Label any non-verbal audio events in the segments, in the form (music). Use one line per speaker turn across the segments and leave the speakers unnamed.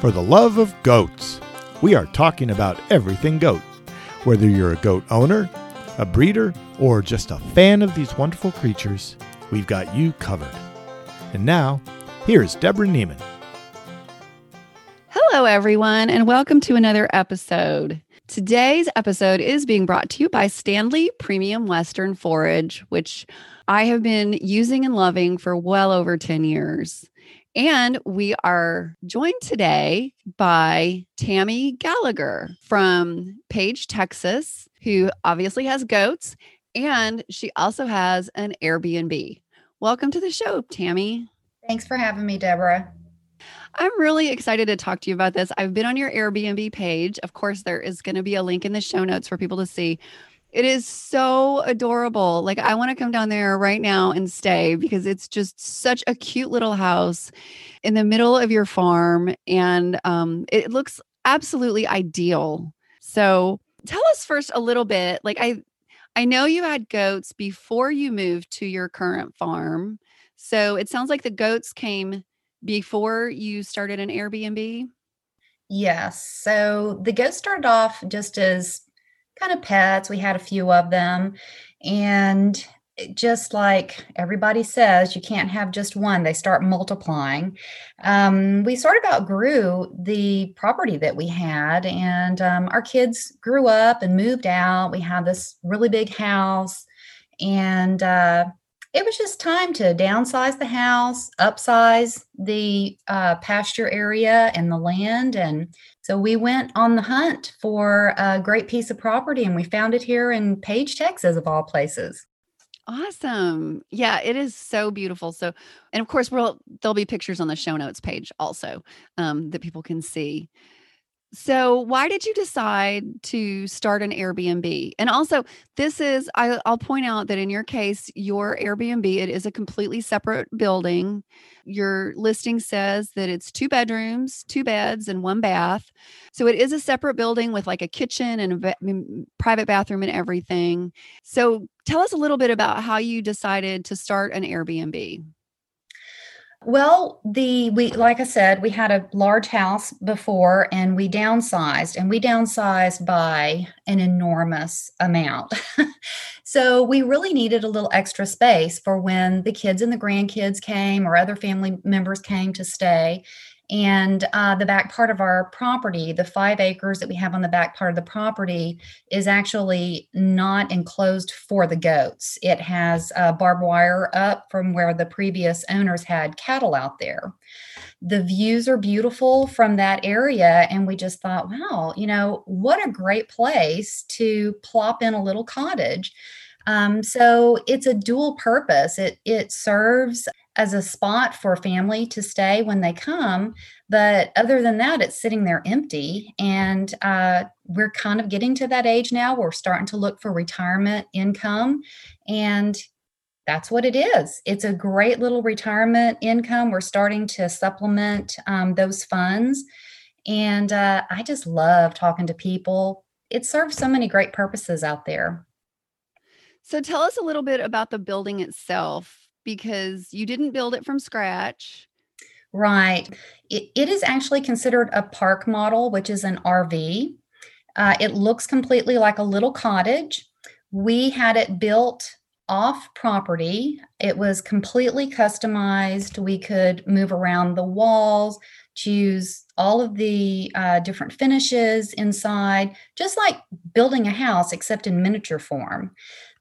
for the love of goats. We are talking about everything goat. Whether you're a goat owner, a breeder, or just a fan of these wonderful creatures, we've got you covered. And now, here's Deborah Niemann.
Hello, everyone, and welcome to another episode. Today's episode is being brought to you by Standlee Premium Western Forage, which I have been using and loving for well over 10 years. And we are joined today by Tammy Gallagher from Paige, Texas, who obviously has goats and she also has an Airbnb. Welcome to the show, Tammy.
Thanks for having me, Deborah.
I'm really excited to talk to you about this. I've been on your Airbnb page. Of course, there is going to be a link in the show notes for people to see. It is so adorable. Like, I want to come down there right now and stay because it's just such a cute little house in the middle of your farm. And um, it looks absolutely ideal. So, tell us first a little bit. Like, I, I know you had goats before you moved to your current farm. So, it sounds like the goats came before you started an Airbnb.
Yes. So, the goats started off just as kind of pets. We had a few of them. And just like everybody says, you can't have just one, they start multiplying. Um, we sort of outgrew the property that we had, and um, our kids grew up and moved out. We had this really big house, and uh, it was just time to downsize the house, upsize the uh, pasture area and the land. And so we went on the hunt for a great piece of property and we found it here in Paige, Texas, of all places.
Awesome. Yeah, it is so beautiful. So, and of course, we'll, there'll be pictures on the show notes page also um, that people can see. So, why did you decide to start an Airbnb? And also, this is I, will point out that in your case, your Airbnb it is a completely separate building. Your listing says that it's two bedrooms, two beds, and one bath. So it is a separate building with like a kitchen and a private bathroom and everything. So, tell us a little bit about how you decided to start an Airbnb.
Well, the we like I said, we had a large house before and we downsized and we downsized by an enormous amount. (laughs) so we really needed a little extra space for when the kids and the grandkids came or other family members came to stay and uh, the back part of our property, the five acres that we have on the back part of the property, is actually not enclosed for the goats. It has uh, barbed wire up from where the previous owners had cattle out there. The views are beautiful from that area. And we just thought, wow, you know, what a great place to plop in a little cottage. Um, so it's a dual purpose. It it serves as a spot for family to stay when they come. But other than that, it's sitting there empty. And uh, we're kind of getting to that age now. We're starting to look for retirement income. And that's what it is. It's a great little retirement income. We're starting to supplement um, those funds. And uh, I just love talking to people. It serves so many great purposes out there.
So tell us a little bit about the building itself because you didn't build it from scratch.
Right. it, it is actually considered a park model, which is an RV. Uh, it looks completely like a little cottage. We had it built off property. It was completely customized. We could move around the walls, choose all of the uh, different finishes inside, just like building a house, except in miniature form.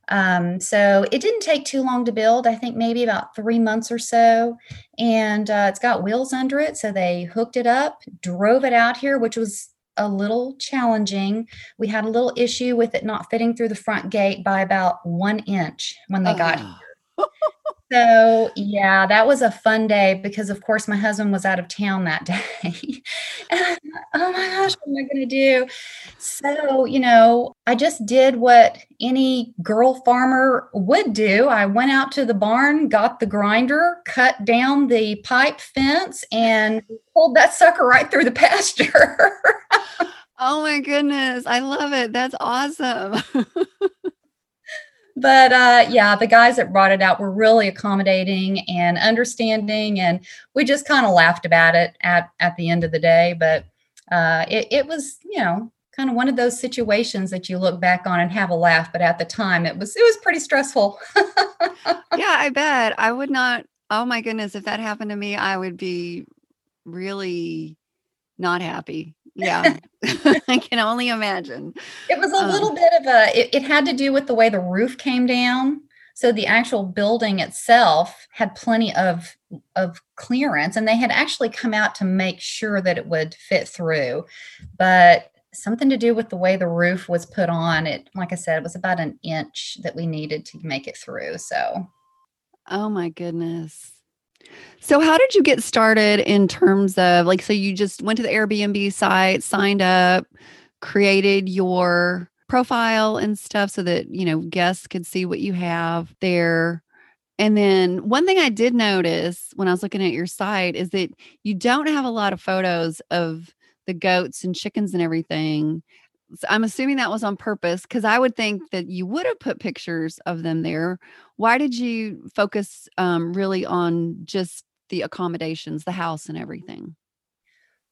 Um, so it didn't take too long to build. I think maybe about three months or so. And uh, it's got wheels under it. So they hooked it up, drove it out here, which was a little challenging. We had a little issue with it not fitting through the front gate by about one inch when they got here. (laughs) So, yeah, that was a fun day because, of course, my husband was out of town that (laughs) day. and oh my gosh, what am I going to do? So, you know, I just did what any girl farmer would do. I went out to the barn, got the grinder, cut down the pipe fence, and pulled that sucker right through the pasture. (laughs)
oh my goodness. I love it. That's awesome. (laughs)
but uh, yeah, the guys that brought it out were really accommodating and understanding, and we just kind of laughed about it at at the end of the day. But uh, it, it was, you know, kind of one of those situations that you look back on and have a laugh, but at the time it was it was pretty stressful. (laughs)
yeah, I bet I would not. Oh my goodness, if that happened to me, I would be really not happy. Yeah, (laughs) I can only imagine.
It was a um, little bit of a. It, it had to do with the way the roof came down. So the actual building itself had plenty of of clearance, and they had actually come out to make sure that it would fit through. But something to do with the way the roof was put on. It, like I said, it was about an inch that we needed to make it through. So,
oh my goodness. So, how did you get started in terms of like, so you just went to the Airbnb site, signed up, created your profile and stuff so that, you know, guests could see what you have there. And then one thing I did notice when I was looking at your site is that you don't have a lot of photos of the goats and chickens and everything. So I'm assuming that was on purpose because I would think that you would have put pictures of them there. Why did you focus um, really on just the accommodations, the house, and everything?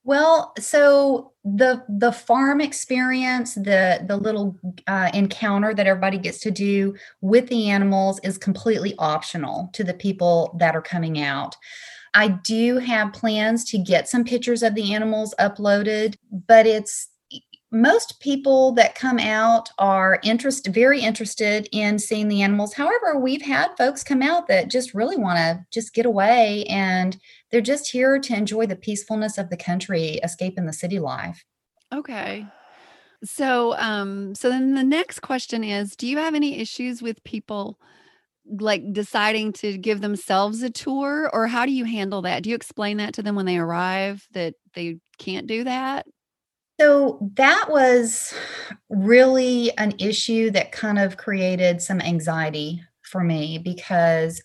Well, so the the farm experience, the the little uh, encounter that everybody gets to do with the animals is completely optional to the people that are coming out. I do have plans to get some pictures of the animals uploaded, but it's most people that come out are interest very interested in seeing the animals. However, we've had folks come out that just really want to just get away and they're just here to enjoy the peacefulness of the country, escaping the city life.
Okay. So um so then the next question is do you have any issues with people like deciding to give themselves a tour or how do you handle that? Do you explain that to them when they arrive that they can't do that?
So that was really an issue that kind of created some anxiety for me because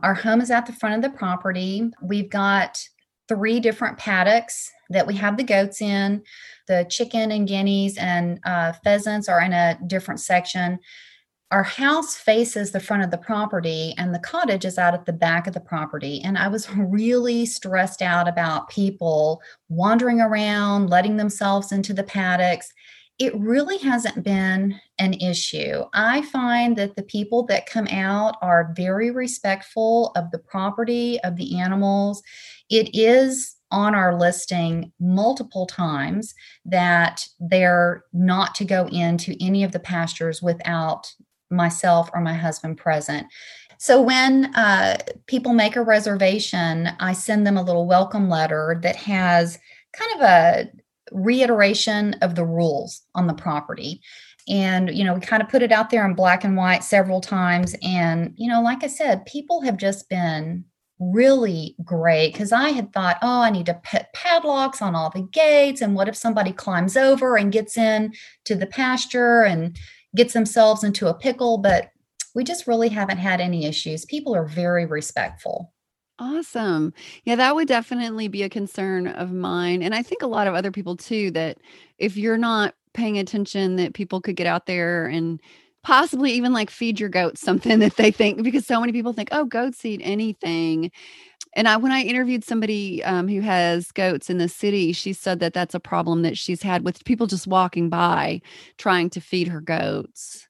our home is at the front of the property. We've got three different paddocks that we have the goats in. The chicken and guineas and uh, pheasants are in a different section our house faces the front of the property and the cottage is out at the back of the property. And i was (laughs) really stressed out about people wandering around letting themselves into the paddocks. It really hasn't been an issue. I find that the people that come out are very respectful of the property of the animals. It is on our listing multiple times that they're not to go into any of the pastures without myself or my husband present. So when uh, people make a reservation, I send them a little welcome letter that has kind of a reiteration of the rules on the property. And, you know, we kind of put it out there in black and white several times. And, you know, like I said, people have just been really great because I had thought, oh, I need to put padlocks on all the gates. And what if somebody climbs over and gets in to the pasture and, gets themselves into a pickle, but we just really haven't had any issues. People are very respectful.
Awesome. Yeah, that would definitely be a concern of mine. And I think a lot of other people too, that if you're not paying attention, that people could get out there and possibly even like feed your goats something (laughs) that they think, because so many people think, oh, goats eat anything and I when I interviewed somebody um, who has goats in the city, she said that that's a problem that she's had with people just walking by trying to feed her goats.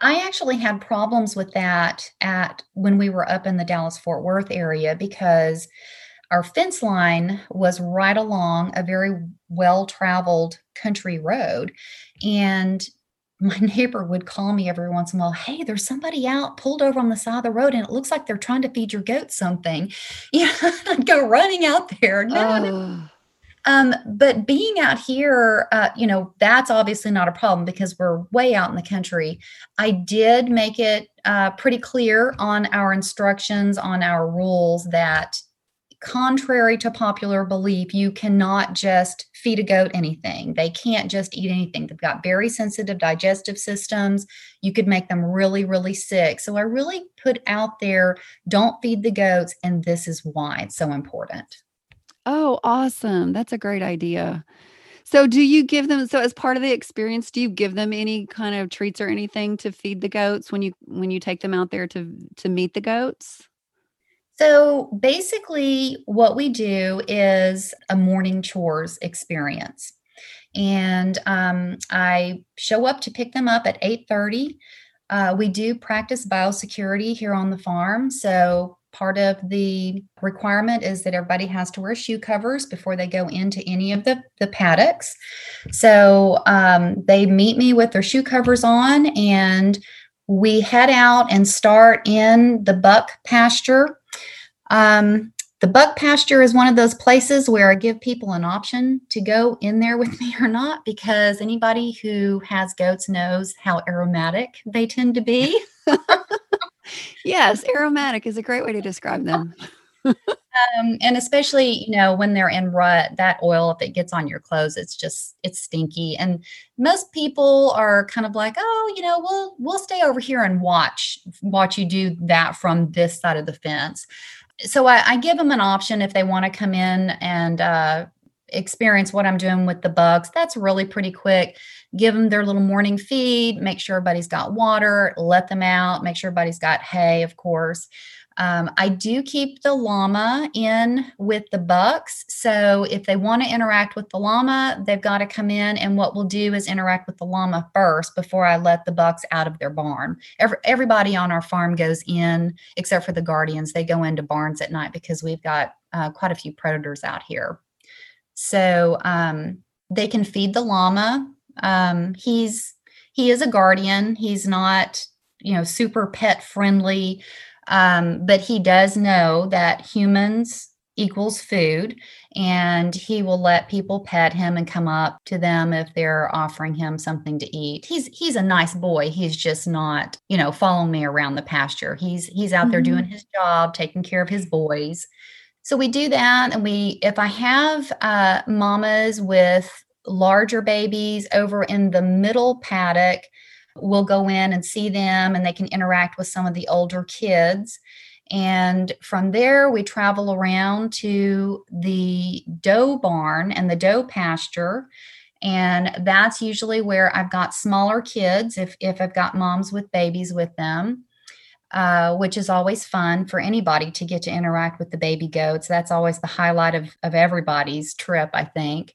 I actually had problems with that at when we were up in the Dallas Fort Worth area because our fence line was right along a very well traveled country road and my neighbor would call me every once in a while hey there's somebody out pulled over on the side of the road and it looks like they're trying to feed your goat something. (laughs) Yeah (laughs) i'd go running out there. No, oh. um, but being out here uh, you know that's obviously not a problem because we're way out in the country. I did make it uh, pretty clear on our instructions on our rules that contrary to popular belief, you cannot just feed a goat anything. They can't just eat anything. They've got very sensitive digestive systems. You could make them really, really sick. So I really put out there don't feed the goats. And this is why it's so important.
Oh, awesome. That's a great idea. So do you give them so as part of the experience, do you give them any kind of treats or anything to feed the goats when you when you take them out there to to meet the goats?
So basically what we do is a morning chores experience. And um, I show up to pick them up at 8:30. Uh, we do practice biosecurity here on the farm. So part of the requirement is that everybody has to wear shoe covers before they go into any of the, the paddocks. So um, they meet me with their shoe covers on, and we head out and start in the buck pasture. Um, the buck pasture is one of those places where I give people an option to go in there with (laughs) me or not, because anybody who has goats knows how aromatic they tend to be.
yes, aromatic is a great way to describe them. (laughs)
um, and especially, you know, when they're in rut, that oil, if it gets on your clothes, it's just it's stinky. And most people are kind of like, oh, you know, we'll we'll stay over here and watch watch you do that from this side of the fence. So I, I give them an option if they want to come in and uh, experience what I'm doing with the bugs. That's really pretty quick. Give them their little morning feed, make sure everybody's got water, let them out, make sure everybody's got hay, of course. Um, I do keep the llama in with the bucks. So if they want to interact with the llama, they've got to come in. And what we'll do is interact with the llama first before I let the bucks out of their barn. Every, everybody on our farm goes in, except for the guardians. They go into barns at night because we've got uh, quite a few predators out here. So um, they can feed the llama. Um, he's he is a guardian. He's not you know super pet friendly, um, but he does know that humans equals food and he will let people pet him and come up to them if they're offering him something to eat he's he's a nice boy he's just not you know following me around the pasture he's he's out mm-hmm. there doing his job taking care of his boys so we do that. And we, if I have uh, mamas with larger babies over in the middle paddock, we'll go in and see them and they can interact with some of the older kids. And from there, we travel around to the doe barn and the doe pasture. And that's usually where I've got smaller kids if, if I've got moms with babies with them. Uh, which is always fun for anybody to get to interact with the baby goats. That's always the highlight of, of everybody's trip, I think.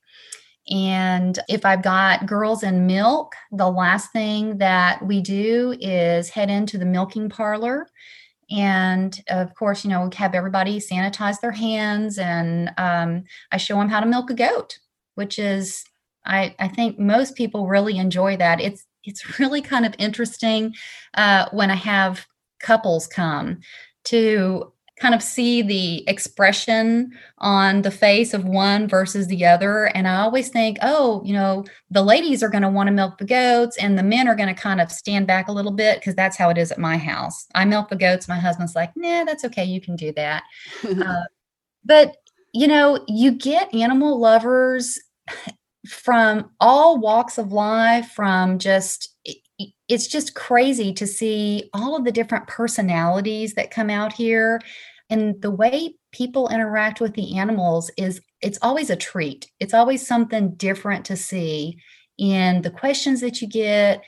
And if I've got girls in milk, the last thing that we do is head into the milking parlor. And of course, you know, we have everybody sanitize their hands. And um, I show them how to milk a goat, which is, I, I think most people really enjoy that. It's it's (laughs) really kind of interesting uh, when I have couples come to kind of see the expression on the face of one versus the other. And I always think, oh, you know, the ladies are going to want to milk the goats and the men are going to kind of stand back a little bit because that's how it is at my house. I milk the goats. My husband's like, nah, that's okay. You can do that. (laughs) uh, but, you know, you get animal lovers from all walks of life, from just it's just crazy to see all of the different personalities that come out here and the way people interact with the animals is it's always a treat it's always something different to see in the questions that you get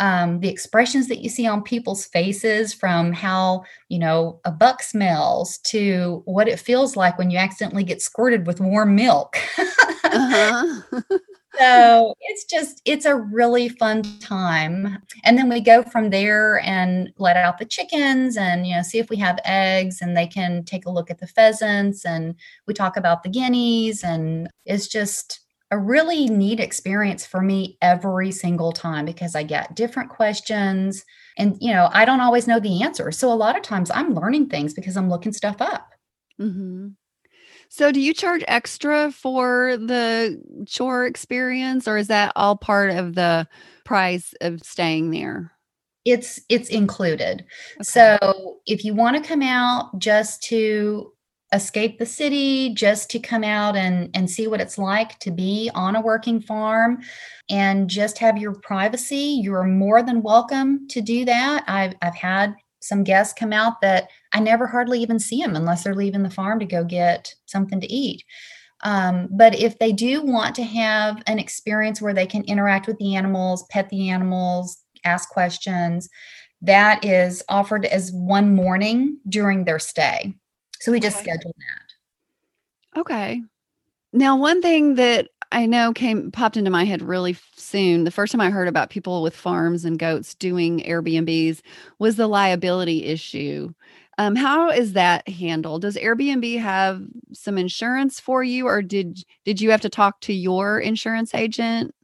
um, the expressions that you see on people's faces from how you know a buck smells to what it feels like when you accidentally get squirted with warm milk (laughs) uh-huh. (laughs) so it's just it's a really fun time. And then we go from there and let out the chickens and you know see if we have eggs and they can take a look at the pheasants and we talk about the guineas and it's just a really neat experience for me every single time because I get different questions and you know I don't always know the answer. So a lot of times I'm learning things because I'm looking stuff up.
Mm-hmm. So, do you charge extra for the chore experience, or is that all part of the price of staying there?
It's it's included. Okay. So, if you want to come out just to escape the city, just to come out and and see what it's like to be on a working farm, and just have your privacy, you are more than welcome to do that. I've I've had some guests come out that I never hardly even see them unless they're leaving the farm to go get something to eat. Um, but if they do want to have an experience where they can interact with the animals, pet the animals, ask questions, that is offered as one morning during their stay. So we just
Okay.
scheduled that.
Okay. Now, one thing that I know came popped into my head really soon. The first time I heard about people with farms and goats doing Airbnbs was the liability issue. Um, how is that handled? Does Airbnb have some insurance for you, or did did you have to talk to your insurance agent?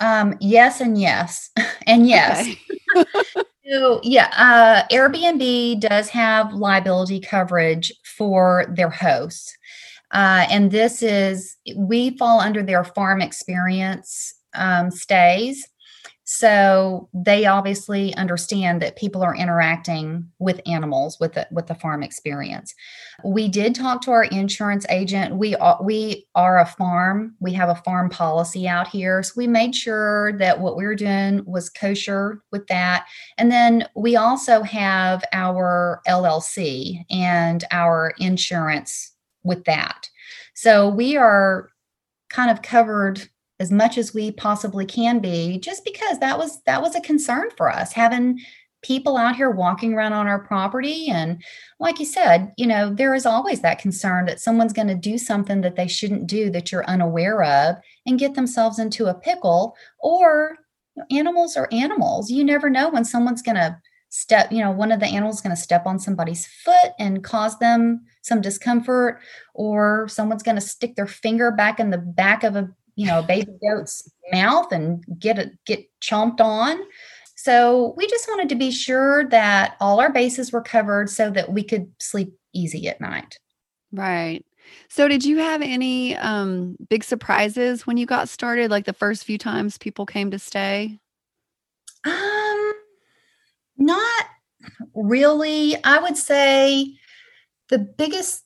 Um, yes, and yes, (laughs) and yes.
Okay. (laughs)
So, yeah, uh, Airbnb does have liability coverage for their hosts. Uh, and this is, we fall under their farm experience um, stays. So they obviously understand that people are interacting with animals with the, with the farm experience. We did talk to our insurance agent. We are, we are a farm. We have a farm policy out here. So we made sure that what we were doing was kosher with that. And then we also have our LLC and our insurance with that. So we are kind of covered as much as we possibly can be just because that was that was a concern for us having people out here walking around on our property. And like you said you know there is always that concern that someone's going to do something that they shouldn't do that you're unaware of and get themselves into a pickle or animals are animals. You never know when someone's going to step you know one of the animals going to step on somebody's foot and cause them some discomfort or someone's going to stick their finger back in the back of a you know a baby goat's mouth and get it get chomped on so we just wanted to be sure that all our bases were covered so that we could sleep easy at night
Right. So did you have any um big surprises when you got started like the first few times people came to stay?
Um, not really. I would say the biggest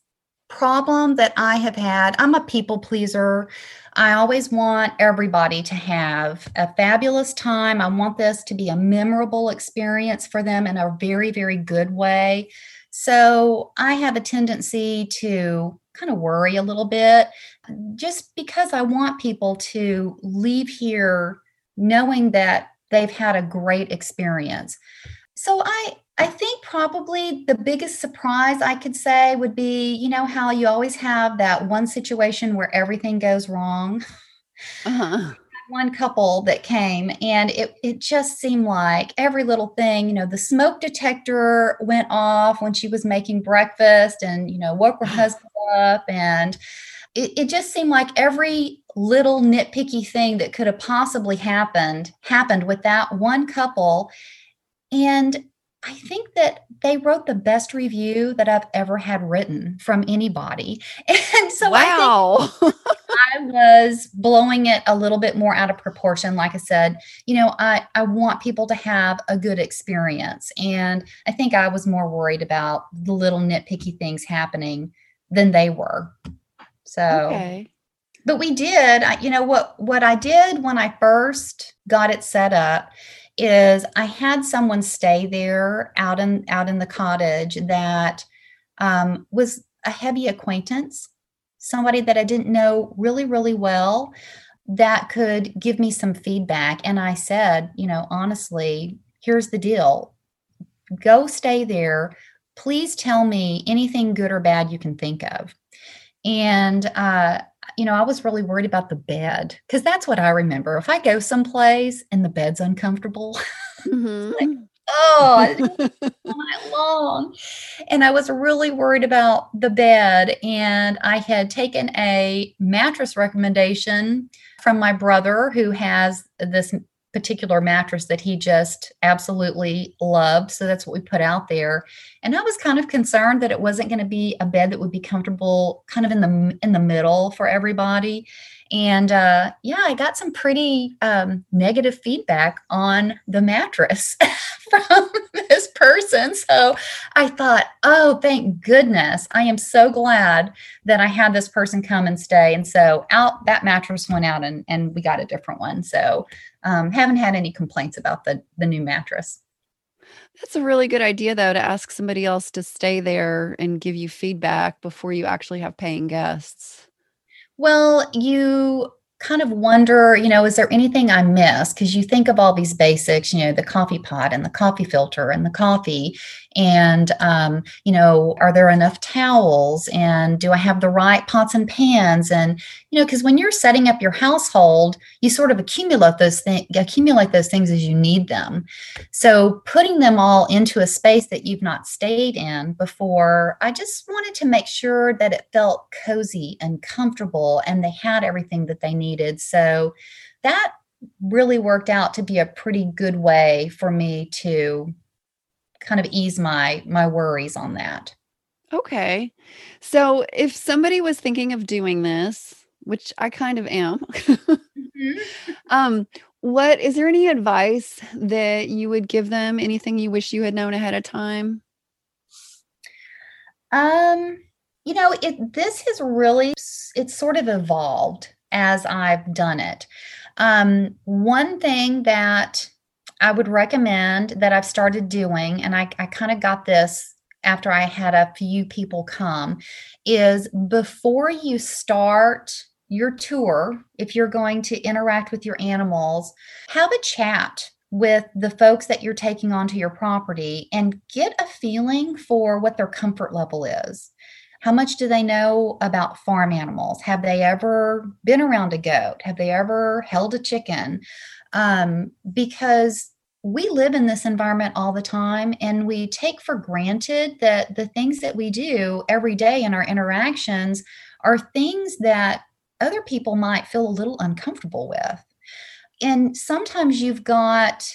problem that I have had, I'm a people pleaser. I always want everybody to have a fabulous time. I want this to be a memorable experience for them in a very, very good way. So I have a tendency to kind of worry a little bit just because I want people to leave here knowing that they've had a great experience. So I I think probably the biggest surprise I could say would be, you know how you always have that one situation where everything goes wrong.
Uh-huh. (laughs)
One couple that came and it it just seemed like every little thing, you know, the smoke detector went off when she was making breakfast and, you know, woke her husband up and it, it just seemed like every little nitpicky thing that could have possibly happened happened with that one couple and i think that they wrote the best review that i've ever had written from anybody (laughs) and so i think
wow. (laughs)
I was blowing it a little bit more out of proportion. Like I said, you know, I, I want people to have a good experience. And I think I was more worried about the little nitpicky things happening than they were. So,
okay.
but we did, I, you know, what, what I did when I first got it set up is I had someone stay there out in, out in the cottage that um, was a heavy acquaintance somebody that I didn't know really, really well that could give me some feedback. And I said, you know, honestly, here's the deal go stay there. Please tell me anything good or bad you can think of. And, uh, you know, I was really worried about the bed because that's what I remember. If I go someplace and the bed's uncomfortable, (laughs)
Mhm.
oh, (laughs) all night long. And I was really worried about the bed. And I had taken a mattress recommendation from my brother who has this particular mattress that he just absolutely loved. So that's what we put out there. And I was kind of concerned that it wasn't going to be a bed that would be comfortable kind of in the in the middle for everybody. And uh, yeah, I got some pretty um, negative feedback on the mattress (laughs) from this person. So I thought, oh, thank goodness. I am so glad that I had this person come and stay. And so out that mattress went out and, and we got a different one. So um, haven't had any complaints about the, the new mattress.
That's a really good idea though to ask somebody else to stay there and give you feedback before you actually have paying guests.
Well, you kind of wonder, you know, is there anything I miss? Because you think of all these basics, you know, the coffee pot and the coffee filter and the coffee, and um, you know are there enough towels? And do i have the right pots and pans? And you know because when you're setting up your household you sort of accumulate those things accumulate those things as you need them. So putting them all into a space that you've not stayed in before i just wanted to make sure that it felt cozy and comfortable and they had everything that they needed. So that really worked out to be a pretty good way for me to kind of ease my my worries on that.
Okay. So if somebody was thinking of doing this, which I kind of am, mm-hmm. (laughs) um, what is there any advice that you would give them? Anything you wish you had known ahead of time?
Um, you know, it this has really it's sort of evolved as I've done it. Um, one thing that I would recommend that I've started doing, and I, I kind of got this after I had a few people come, is before you start your tour, if you're going to interact with your animals, have a chat with the folks that you're taking onto your property and get a feeling for what their comfort level is. How much do they know about farm animals? Have they ever been around a goat? Have they ever held a chicken? um, because we live in this environment all the time and we take for granted that the things that we do every day in our interactions are things that other people might feel a little uncomfortable with. And sometimes you've got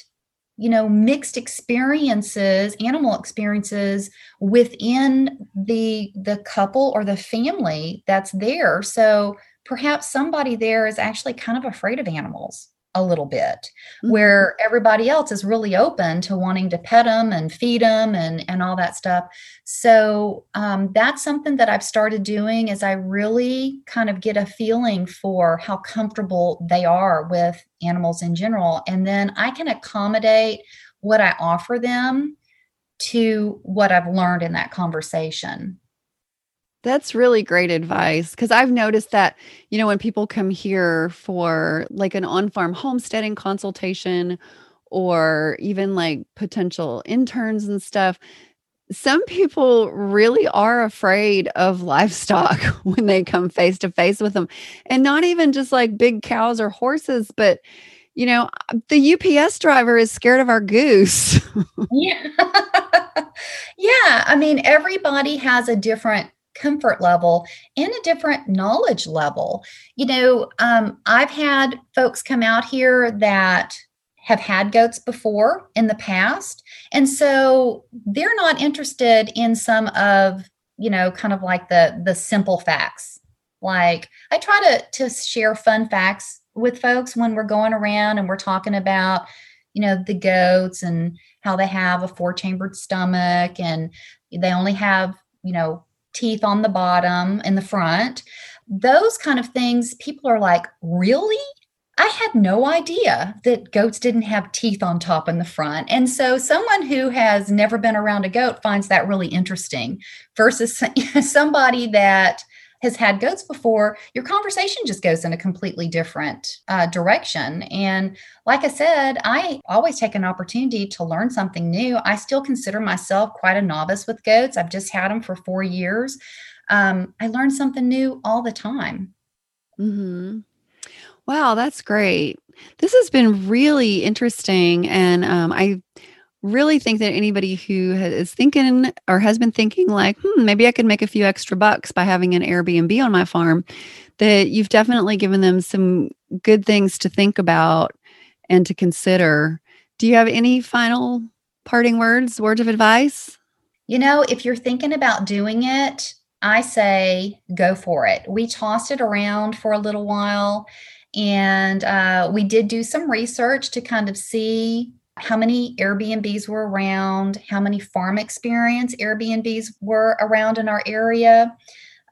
you know mixed experiences animal experiences within the the couple or the family that's there. So perhaps somebody there is actually kind of afraid of animals a little bit mm-hmm. where everybody else is really open to wanting to pet them and feed them and and all that stuff. So um, that's something that i've started doing is i really kind of get a feeling for how comfortable they are with animals in general. And then i can accommodate what i offer them to what i've learned in that conversation
that's really great advice because I've noticed that, you know, when people come here for like an on farm homesteading consultation or even like potential interns and stuff, some people really are afraid of (laughs) livestock when they come face to face with them. And not even just like big cows or horses, but you know, uh, the UPS driver is scared of our goose.
yeah. (laughs) yeah. I mean, everybody has a different comfort level and a different knowledge level. You know, um, I've had folks come out here that have had goats before in the past. And so they're not interested in some of, you know, kind of like the the simple facts. Like I try to to share fun facts with folks when we're going around and we're talking about, you know, the goats and how they have a four-chambered stomach and they only have, you know, teeth on the bottom and the front. Those kind of things, people are like, really? I had no idea that goats didn't have teeth on top and the front. And so someone who has never been around a goat finds that really interesting versus (laughs) somebody that has had goats before, your conversation just goes in a completely different uh, direction. And like I said, I always take an opportunity to learn something new. I still consider myself quite a novice with goats. I've just had them for four years. Um, I learn something new all the time.
Hmm. Wow, that's great. This has been really interesting, and um, I really think that anybody who is thinking or has been thinking like hmm, maybe i could make a few extra bucks by having an airbnb on my farm that you've definitely given them some good things to think about and to consider. Do you have any final parting words words of advice?
You know if you're thinking about doing it i say go for it. We tossed it around for a little while and uh, we did do some research to kind of see how many Airbnbs were around, how many farm experience Airbnbs were around in our area.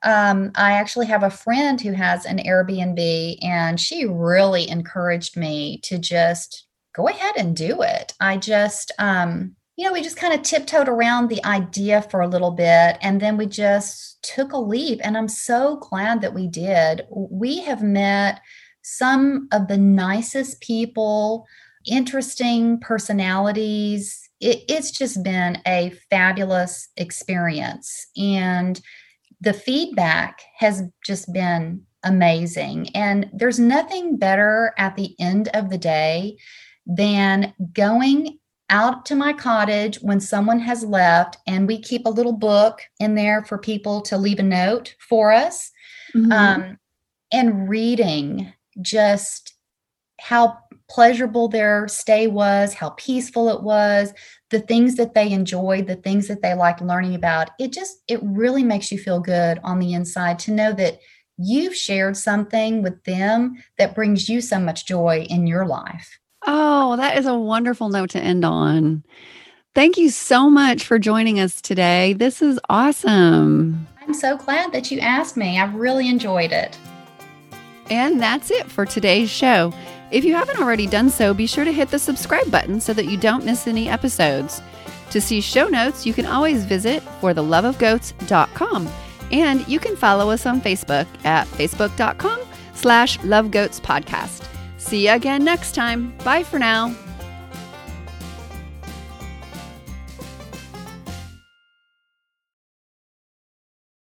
Um, I actually have a friend who has an Airbnb, and she really encouraged me to just go ahead and do it. I just, um, you know, we just kind of tiptoed around the idea for a little bit and then we just took a leap. And I'm so glad that we did. We have met some of the nicest people, interesting personalities. It, it's just been a fabulous experience. And the feedback has just been amazing. And there's nothing better at the end of the day than going out to my cottage when someone has left and we keep a little book in there for people to leave a note for us mm-hmm. um, and reading just how pleasurable their stay was how peaceful it was the things that they enjoyed the things that they liked learning about it just it really makes you feel good on the inside to know that you've shared something with them that brings you so much joy in your life
Oh, that is a wonderful note to end on. Thank you so much for joining us today. This is awesome.
I'm so glad that you asked me. I've really enjoyed it.
And that's it for today's show. If you haven't already done so, be sure to hit the subscribe button so that you don't miss any episodes. To see show notes, you can always visit fortheloveofgoats.com. And you can follow us on Facebook at facebook.com slash lovegoatspodcast. See you again next time. Bye for now.